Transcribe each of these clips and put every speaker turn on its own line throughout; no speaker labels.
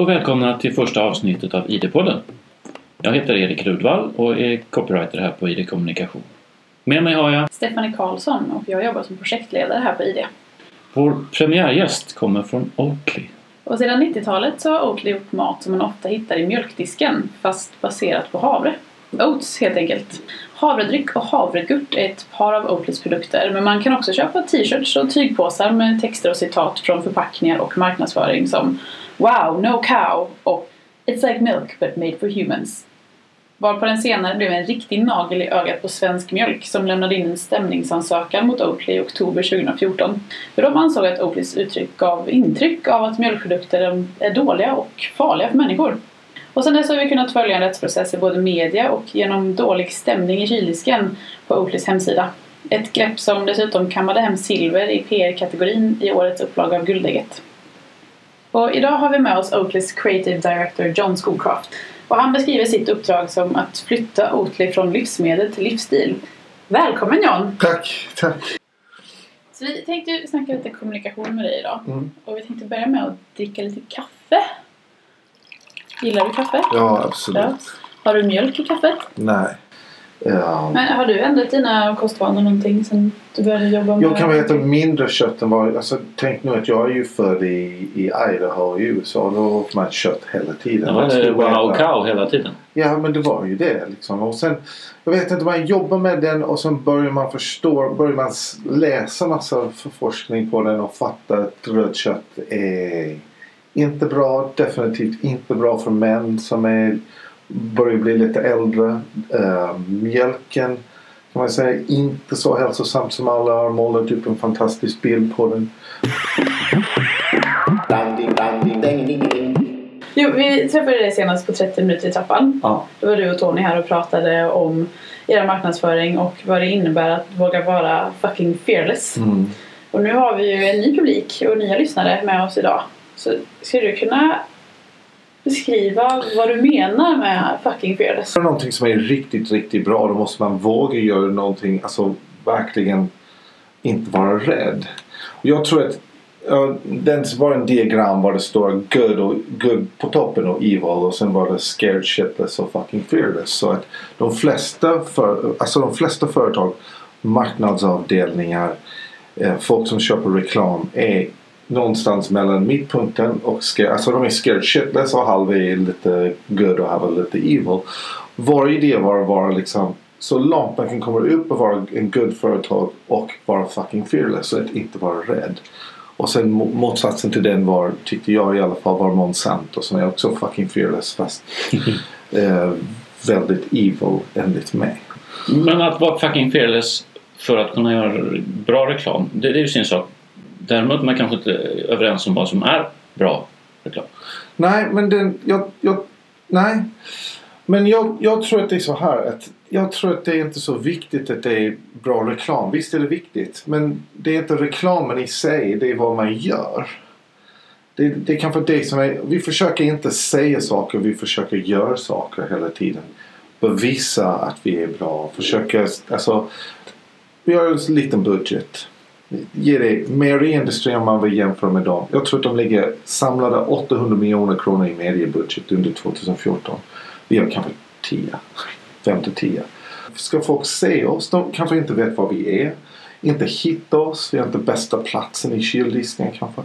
och välkomna till första avsnittet av ID-podden. Jag heter Erik Rudvall och är copywriter här på ID Kommunikation. Med mig har jag
Stephanie Karlsson och jag jobbar som projektledare här på ID.
vår premiärgäst kommer från Oatly.
Och sedan 90-talet så har Oatly gjort mat som man ofta hittar i mjölkdisken fast baserat på havre. Oats helt enkelt. Havredryck och havregurt är ett par av Oatlys produkter men man kan också köpa t-shirts och tygpåsar med texter och citat från förpackningar och marknadsföring som Wow, no cow och It's like milk but made for humans. Varpå den senare blev en riktig nagel i ögat på Svensk Mjölk som lämnade in en stämningsansökan mot Oatly i oktober 2014. För de ansåg att Oatlys uttryck gav intryck av att mjölkprodukter är dåliga och farliga för människor. Och sen dess har vi kunnat följa en rättsprocess i både media och genom dålig stämning i kyldisken på Oatlys hemsida. Ett grepp som dessutom kammade hem silver i PR-kategorin i årets upplaga av Guldägget. Och idag har vi med oss Oatlys Creative Director John Scowcraft. Och han beskriver sitt uppdrag som att flytta Oatly från livsmedel till livsstil. Välkommen John!
Tack, tack.
Så vi tänkte snacka lite kommunikation med dig idag.
Mm.
Och vi tänkte börja med att dricka lite kaffe. Gillar du kaffe?
Ja, absolut.
Ja. Har du mjölk i kaffet?
Nej. Ja.
Men har du ändrat dina kostvanor någonting sen du började jobba med...
Jag kan väl äta mindre kött än vad... Alltså, tänk nu att jag är ju född i, i Idaho i USA. Då åt man kött hela tiden.
Det var
Man
det
skulle
wow cow hela tiden.
Ja, men det var ju det liksom. Och sen, jag vet inte, man jobbar med den och sen börjar man förstå, börjar man läsa massa forskning på den och fatta att rött kött är inte bra. Definitivt inte bra för män som är, börjar bli lite äldre. Eh, mjölken kan man säga inte så hälsosamt som alla har målat upp en fantastisk bild på den.
Jo, vi träffade dig senast på 30 minuter i trappan.
Ja.
Då var du och Tony här och pratade om er marknadsföring och vad det innebär att våga vara fucking fearless.
Mm.
Och nu har vi ju en ny publik och nya lyssnare med oss idag. Så ska du kunna beskriva vad du menar med fucking fearless?
För någonting som är riktigt, riktigt bra då måste man våga göra någonting, alltså verkligen inte vara rädd. Och jag tror att ja, den var en diagram var det står good, och, good på toppen och evil och sen var det scared shitless och fucking fearless. Så att de flesta, för, alltså de flesta företag, marknadsavdelningar, eh, folk som köper reklam är någonstans mellan mittpunkten och scared, alltså de är scared shitless och halva är lite good och halva lite evil. Vår idé var att vara liksom så långt man kan komma upp och vara en good företag och vara fucking fearless så att inte vara rädd. Och sen mo- motsatsen till den var, tyckte jag i alla fall, var Monsanto som är också fucking fearless fast eh, väldigt evil enligt mig.
Men att vara fucking fearless för att kunna göra bra reklam, det, det är ju sin sak. Däremot är man kanske inte överens om vad som är bra reklam.
Nej, men den, jag, jag, nej. Men jag, jag tror att det är så här att jag tror att det är inte så viktigt att det är bra reklam. Visst är det viktigt. Men det är inte reklamen i sig. Det är vad man gör. Det, det är kanske det som är. Vi försöker inte säga saker. Vi försöker göra saker hela tiden. Bevisa att vi är bra. Försöka, alltså. Vi har en liten budget. Ge dig mer i industrin om man vill jämföra med dem. Jag tror att de ligger samlade 800 miljoner kronor i mediebudget under 2014. Vi har kanske 10. 5-10. Ska folk se oss? De kanske inte vet vad vi är. Inte hitta oss. Vi har inte bästa platsen i kyldisken kanske.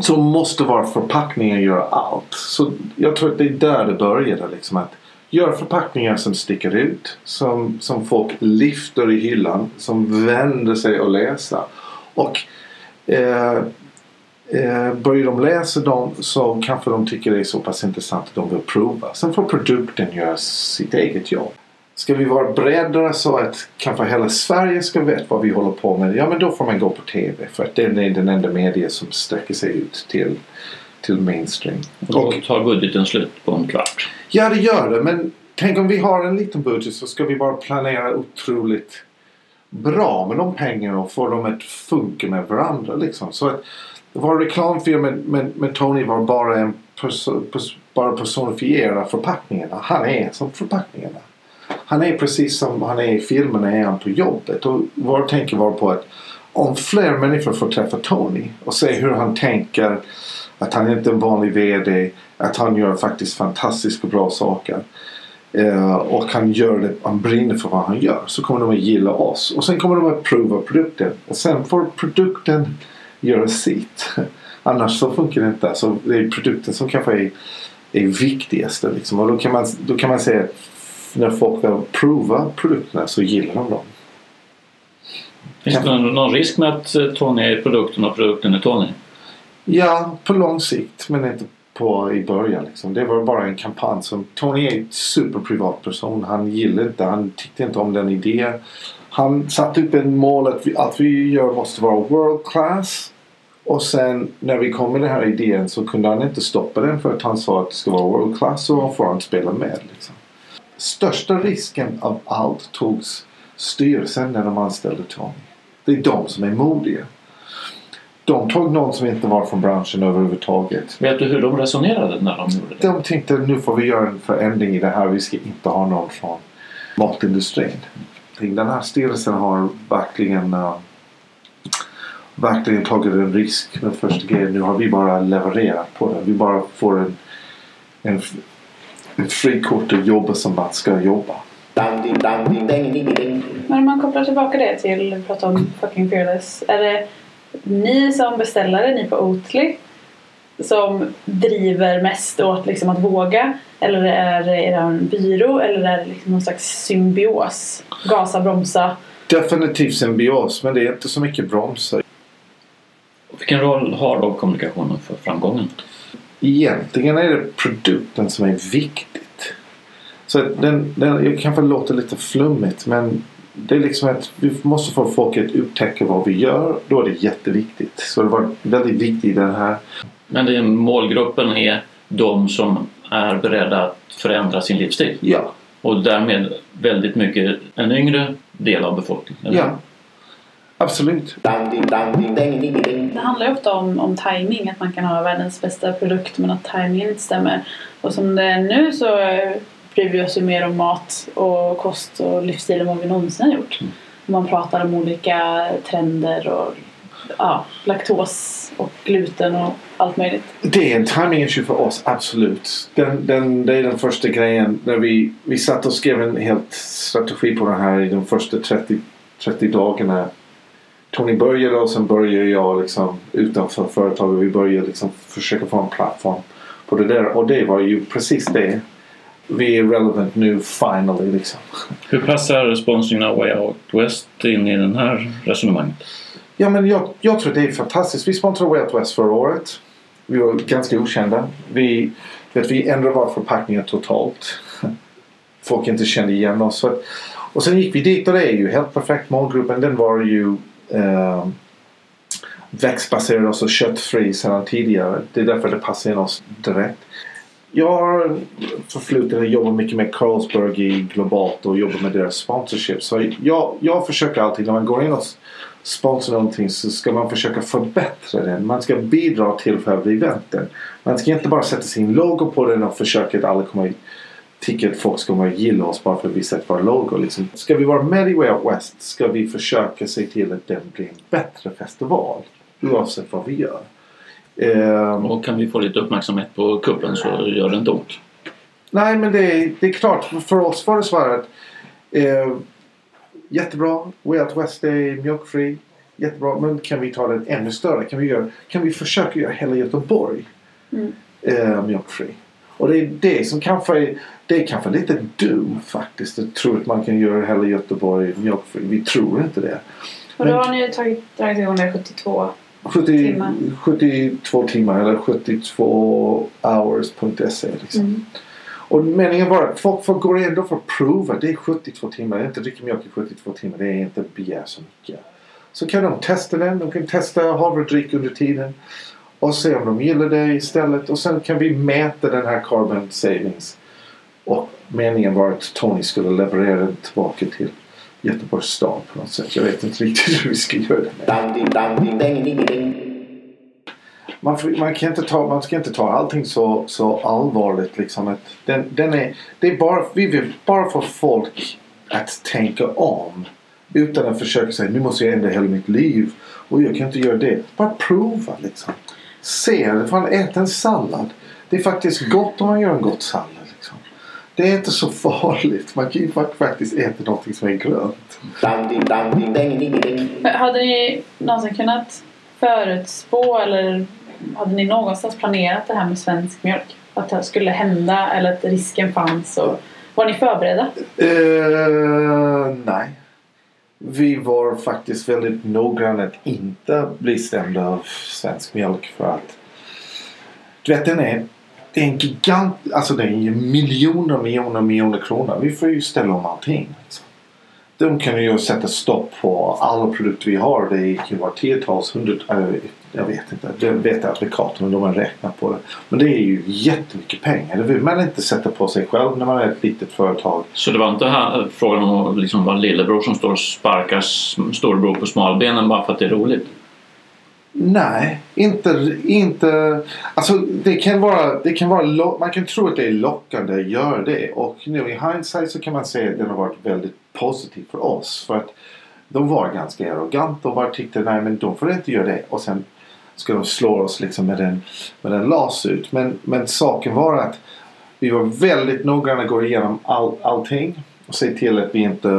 Så måste vara förpackningar göra allt. Så jag tror att det är där det började. Liksom att Gör förpackningar som sticker ut. Som, som folk lyfter i hyllan. Som vänder sig och läser. Och eh, eh, börjar de läsa dem så kanske de tycker det är så pass intressant att de vill prova. Sen får produkten göra sitt eget jobb. Ska vi vara bredare så att kanske hela Sverige ska veta vad vi håller på med. Ja men då får man gå på TV. För att det är den enda media som sträcker sig ut till, till mainstream.
Och då tar budgeten slut på en kvart.
Ja, det gör det. Men tänk om vi har en liten budget så ska vi bara planera otroligt bra med de pengarna och få dem att funka med varandra. Liksom. Så att vår reklamfilm med, med, med Tony var bara en perso, pers, bara personifiera förpackningarna. Han är som förpackningarna. Han är precis som han är i filmerna är han på jobbet. Och vår tanke var på att om fler människor får träffa Tony och se hur han tänker Att han inte är en vanlig VD. Att han gör faktiskt fantastiska och bra saker. Eh, och han gör det, han brinner för vad han gör. Så kommer de att gilla oss. Och sen kommer de att prova produkten. Och sen får produkten göra sitt. Annars så funkar det inte. Så det är produkten som kanske är, är viktigaste. Liksom. Och då kan, man, då kan man säga att när folk väl provar produkterna så gillar de dem.
Finns det någon, någon risk med att eh, Tony är produkten och produkten är Tony?
Ja, på lång sikt men inte på i början. Liksom. Det var bara en kampanj som... Tony är en superprivat person. Han gillade inte, han tyckte inte om den idén. Han satte upp ett mål att vi, allt vi gör måste vara world class. Och sen när vi kom med den här idén så kunde han inte stoppa den för att han sa att det ska vara world class och då får han spela med. Liksom. Största risken av allt togs styrelsen när de anställde Tony. Det är de som är modiga. De tog någon som inte var från branschen överhuvudtaget.
Vet du hur de resonerade när de gjorde det?
De tänkte nu får vi göra en förändring i det här. Vi ska inte ha någon från matindustrin. Den här styrelsen har verkligen uh, verkligen tagit en risk med första grejen. Nu har vi bara levererat på det. Vi bara får en, en, ett frikort att jobba som man ska jobba.
Men om man kopplar tillbaka det till att prata om fucking fearless. Är det ni som beställare, ni på Oatly som driver mest åt liksom att våga? Eller är det er byrå? Eller är det liksom någon slags symbios? Gasa, bromsa?
Definitivt symbios men det är inte så mycket bromsa.
Vilken roll har då kommunikationen för framgången?
Egentligen är det produkten som är viktigt. Så den, den, jag kanske låter lite flummigt men det är liksom att vi måste få folk att upptäcka vad vi gör. Då är det jätteviktigt. Så det var väldigt viktigt i den här.
Men den målgruppen är de som är beredda att förändra sin livsstil?
Ja.
Och därmed väldigt mycket en yngre del av befolkningen? eller?
Ja. Absolut.
Det handlar ju ofta om, om timing, att man kan ha världens bästa produkt men att timingen inte stämmer. Och som det är nu så bryr vi oss ju mer om mat och kost och livsstil än vad vi någonsin har gjort. Man pratar om olika trender och ja, laktos och gluten och allt möjligt.
Det är en timing issue för oss, absolut. Den, den, det är den första grejen. När vi, vi satt och skrev en helt strategi på det här i de första 30, 30 dagarna. Tony började och sen började jag liksom utanför företaget. Vi började liksom försöka få en plattform på det där. Och det var ju precis det. Vi är relevant nu finally liksom.
Hur passar sponsringen av Way Out West in i den här resonemanget?
Ja men jag, jag tror det är fantastiskt. Vi sponsrade Way Out West förra året. Vi var ganska okända. Vi, vet, vi ändrade våra förpackningar totalt. Folk inte kände igen oss. Så att, och sen gick vi dit och det är ju helt perfekt. Målgruppen den var ju eh, växtbaserad och så köttfri sedan tidigare. Det är därför det passar in oss direkt. Jag har förflutet att jobba mycket med Carlsberg i globalt och jobba med deras sponsorship. Så jag, jag försöker alltid när man går in och sponsrar någonting så ska man försöka förbättra den. Man ska bidra till själva eventen. Man ska inte bara sätta sin logo på den och försöka att alla kommer tycka att folk ska gilla oss bara för att vi sätter vår logo. Liksom. Ska vi vara med i Way Out West ska vi försöka se till att den blir en bättre festival. Oavsett vad vi gör. Ehm,
Och kan vi få lite uppmärksamhet på kuppen så gör det inte ont.
Nej men det är, det är klart. För oss var det så här att eh, jättebra. Way Out West är mjölkfri. Jättebra. Men kan vi ta det ännu större? Kan vi, göra, kan vi försöka göra hela Göteborg
Mm.
eh, mjölkfri? Och det är det som kanske är, det är kanske lite dum faktiskt. Att tro att man kan göra hela Göteborg mjölkfri. Vi tror inte det.
Och då har ni ju tagit, dragit igång det 72.
70,
Timmar.
72 timmar eller 72 hours.se liksom.
Mm.
Och meningen var att folk får gå ändå för att prova. Det är 72 timmar. Det är inte dricka mjölk i 72 timmar. Det är inte begär så mycket. Så kan de testa den. De kan testa havredryck under tiden. Och se om de gillar det istället. Och sen kan vi mäta den här carbon savings. Och meningen var att Tony skulle leverera den tillbaka till Göteborgs stad på något sätt. Jag vet inte riktigt hur vi ska göra det. Man, får, man, kan inte ta, man ska inte ta allting så, så allvarligt. Liksom. Den, den är, det är bara, vi vill bara få folk att tänka om. Utan att försöka säga nu måste jag ändra hela mitt liv. Och jag kan inte göra det. Bara prova liksom. Se, fan ät en sallad. Det är faktiskt gott om man gör en gott sallad. Det är inte så farligt. Man kan ju fak- faktiskt äta någonting som är grönt.
Hade ni någonsin kunnat förutspå eller hade ni någonstans planerat det här med svensk mjölk? Att det skulle hända eller att risken fanns? Och var ni förberedda?
Eh, nej. Vi var faktiskt väldigt noggranna att inte bli stämda av svensk mjölk för att du vet den är det är en gigant, alltså det är ju miljoner, miljoner, miljoner kronor. Vi får ju ställa om allting. Liksom. De kan ju sätta stopp på alla produkter vi har. Det kan ju vara tiotals, hundratals, jag vet inte. Det vet advokaterna, de har räknat på det. Men det är ju jättemycket pengar. Det vill man inte sätta på sig själv när man är ett litet företag.
Så det var inte här, eh, frågan om att liksom vara lillebror som står och sparkar storbror storebror på smalbenen bara för att det är roligt?
Nej, inte... inte alltså det kan vara... Det kan vara man kan tro att det är lockande att göra det. Och nu i hindsight så kan man säga att det har varit väldigt positivt för oss. För att de var ganska arroganta och bara tyckte nej men de får inte göra det. Och sen ska de slå oss liksom med en, med en las ut. Men, men saken var att vi var väldigt noggranna att gå igenom all, allting. Och se till att vi inte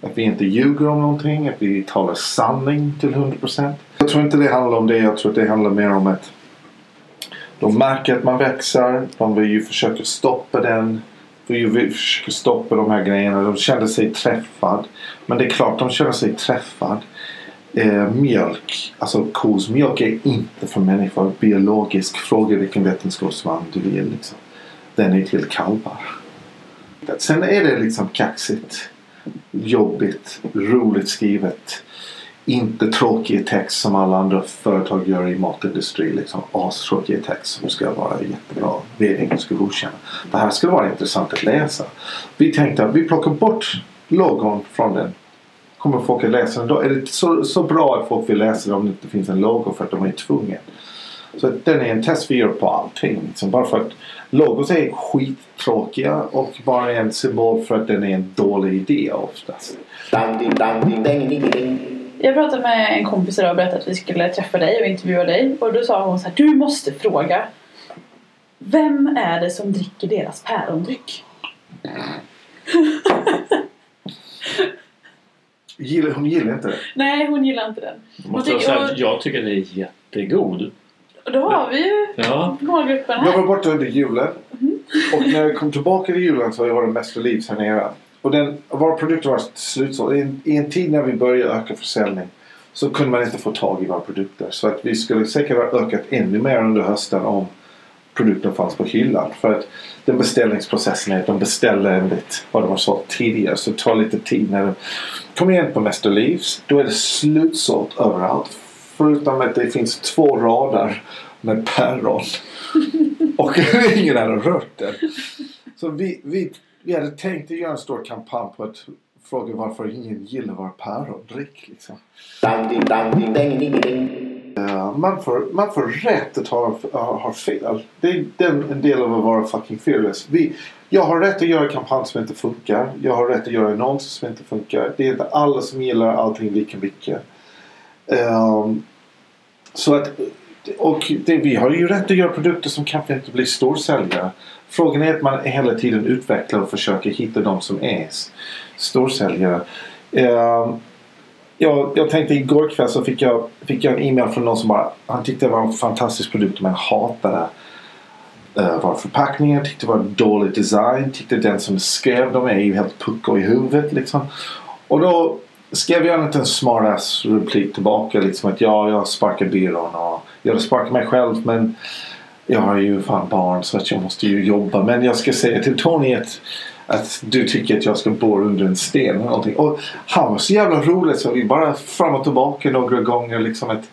att vi inte ljuger om någonting. Att vi talar sanning till 100%. Jag tror inte det handlar om det. Jag tror att det handlar mer om att de märker att man växer. De vill ju försöka stoppa den. De vill försöka stoppa de här grejerna. De kände sig träffad. Men det är klart de känner sig träffad. Eh, mjölk, alltså kos mjölk är inte för människor. Biologisk. Fråga vilken vetenskapsman du vill. Liksom. Den är till kalvar. Sen är det liksom kaxigt. Jobbigt. Roligt skrivet. Inte tråkig text som alla andra företag gör i matindustri. Liksom astråkig text som ska vara jättebra. Vdn ska godkänna. Det här skulle vara intressant att läsa. Vi tänkte att vi plockar bort logon från den. Kommer folk att läsa den då? Är det så, så bra att folk vill läsa den om det inte finns en logo för att de är tvungna? Så den är en test vi gör på allting. Liksom bara för att logos är skittråkiga och bara en symbol för att den är en dålig idé oftast.
Jag pratade med en kompis idag och berättade att vi skulle träffa dig och intervjua dig. Och då sa hon så här, du måste fråga. Vem är det som dricker deras pärondryck?
Gillar, hon gillar inte det.
Nej, hon gillar inte den.
Måste jag,
tycker-
säga, att jag tycker det är jättegod.
Och då har vi ju
Ja.
målgruppen
Jag
här.
var borta under julen. Och när jag kom tillbaka till julen så var det Mäster Livs här nere. Och den, våra produkter var slutsålda. I, I en tid när vi började öka försäljning så kunde man inte få tag i våra produkter. Så att vi skulle säkert ha ökat ännu mer under hösten om produkten fanns på hyllan. För att den beställningsprocessen är att de beställer enligt vad de har sålt tidigare. Så det tar lite tid. När de kommer in på Mäster Livs då är det slutsålt överallt. Förutom att det finns två rader med päron. Och ingen hade rört den. Så vi, vi, vi hade tänkt att göra en stor kampanj på att fråga varför ingen gillar våra pärondryck. Liksom. Ja, man, får, man får rätt att ha, ha, ha fel. Det är den, en del av att vara fucking fearless. Vi, jag har rätt att göra en kampanj som inte funkar. Jag har rätt att göra annonser som inte funkar. Det är inte alla som gillar allting lika mycket. Ehm, så att, och det, vi har ju rätt att göra produkter som kanske inte blir storsäljare. Frågan är att man hela tiden utvecklar och försöker hitta de som är storsäljare. Uh, jag, jag tänkte igår kväll så fick jag, fick jag en e-mail från någon som bara han tyckte det var en fantastisk produkt men hatade uh, våra förpackningar, tyckte det var dålig design, tyckte den som skrev dem är ju helt pucko i huvudet liksom. Och då skrev jag en liten smartass replik tillbaka liksom att ja, jag sparkar byrån och jag sparkar mig själv men jag har ju fan barn så att jag måste ju jobba. Men jag ska säga till Tony att, att du tycker att jag ska bo under en sten eller någonting. Och han var så jävla rolig så vi bara fram och tillbaka några gånger liksom att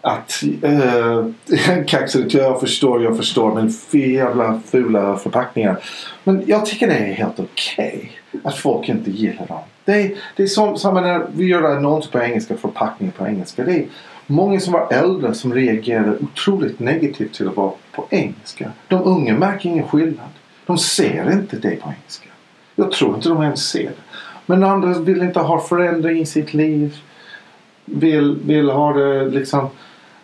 att eh, uh, kaxigt, jag förstår, jag förstår men fy jävla fula förpackningar. Men jag tycker det är helt okej att folk inte gillar dem. Det är, det är som, som när vi gör annonser på engelska, förpackningar på engelska. Det är många som var äldre som reagerade otroligt negativt till att vara på engelska. De unga märker ingen skillnad. De ser inte det på engelska. Jag tror inte de ens ser det. Men andra vill inte ha förändring i sitt liv. Vill, vill ha det liksom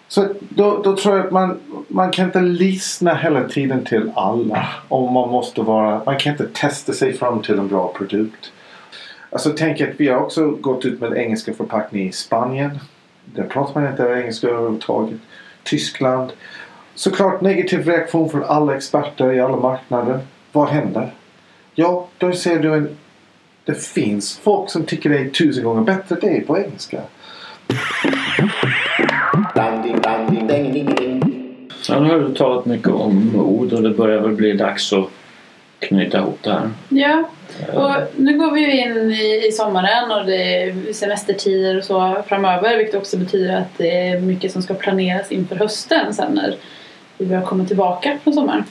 Så då, då tror jag att man, man kan inte lyssna hela tiden till alla. Om man måste vara, man kan inte testa sig fram till en bra produkt. Alltså tänk att vi har också gått ut med engelska förpackning i Spanien. Där pratar man inte engelska överhuvudtaget. Tyskland. Såklart negativ reaktion från alla experter i alla marknader. Vad händer? Ja, då ser du en... Det finns folk som tycker det är tusen gånger bättre det är på engelska.
Ja, nu har du talat mycket om mod och det börjar väl bli dags att knyta ihop det här.
Ja, och nu går vi ju in i, i sommaren och det är semestertider och så framöver vilket också betyder att det är mycket som ska planeras inför hösten sen när vi börjar komma tillbaka från sommaren.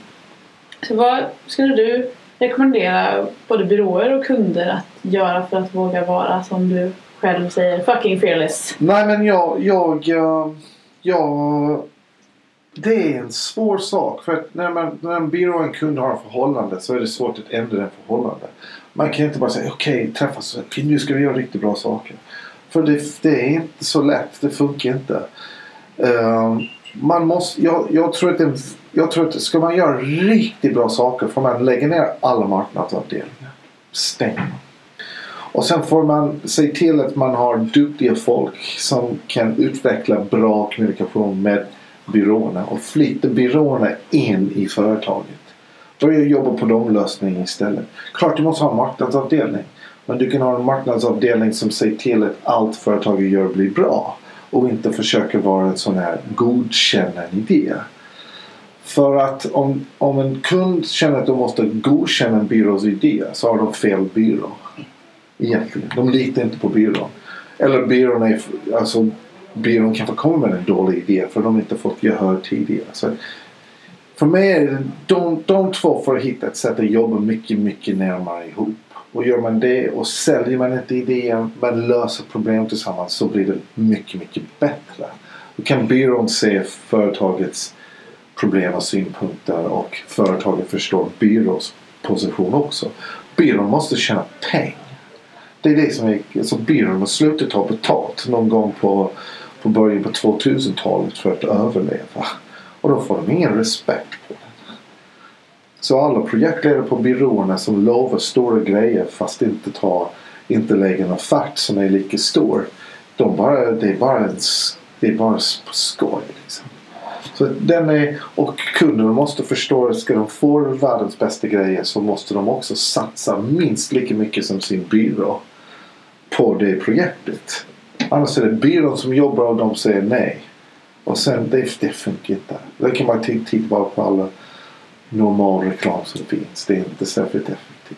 Så vad skulle du rekommendera både byråer och kunder att göra för att våga vara som du själv säger fucking fearless?
Nej men jag, jag, eh, jag... Det är en svår sak. För att när, man, när en byrå och en kund har en förhållande så är det svårt att ändra det förhållandet. Man kan inte bara säga okej okay, träffas, nu ska vi göra riktigt bra saker. För det, det är inte så lätt. Det funkar inte. Uh, man måste, jag, jag, tror att det, jag tror att ska man göra riktigt bra saker får man lägga ner alla marknadsavdelningar. Stänga. Och sen får man se till att man har duktiga folk som kan utveckla bra kommunikation med byråerna och flytta byråerna in i företaget. Börja jobba på de lösningarna istället. Klart du måste ha en marknadsavdelning. Men du kan ha en marknadsavdelning som ser till att allt företaget gör blir bra. Och inte försöker vara en sån här godkänna en idé. För att om, om en kund känner att de måste godkänna en byrås idé så har de fel byrå. Egentligen. De litar inte på byrån. Eller byrån är, alltså byrån kanske kommer med en dålig idé för de inte fått gehör tidigare. Så för mig är det de, de två får hitta ett sätt att jobba mycket, mycket närmare ihop. Och gör man det och säljer man inte idén men löser problem tillsammans så blir det mycket, mycket bättre. Då kan byrån se företagets problem och synpunkter och företaget förstår byråns position också. Byrån måste tjäna pengar. Det är det som är, alltså byrån har slutat ta betalt någon gång på, på början på 2000-talet för att överleva. Och då får de ingen respekt på det. Så alla projektledare på byråerna som lovar stora grejer fast inte tar inte lägger en fart som är lika stor. De bara, det är bara en, det är bara på skoj liksom. Så den är, och kunderna måste förstå att ska de få världens bästa grejer så måste de också satsa minst lika mycket som sin byrå på det projektet. Annars är det byrån som jobbar och de säger nej. Och sen det, det funkar inte. Det kan man titta bara på alla normal reklam som finns. Det är inte särskilt effektivt.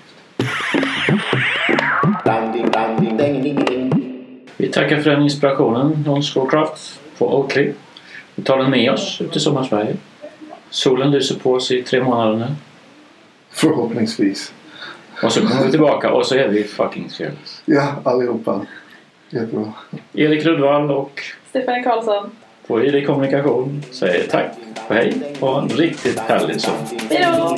Vi tackar för den inspirationen, Don Schoolcraft på Oakley. Vi tar den med oss ut i sommarsverige. Solen lyser på oss i tre månader nu.
Förhoppningsvis.
Och så kommer vi tillbaka och så är vi fucking fearless.
Ja, allihopa. Jättebra.
Erik Rudvall och
Stefanie Karlsson.
på ID Kommunikation säger tack och hej och en riktigt härlig sommar.
Hej då!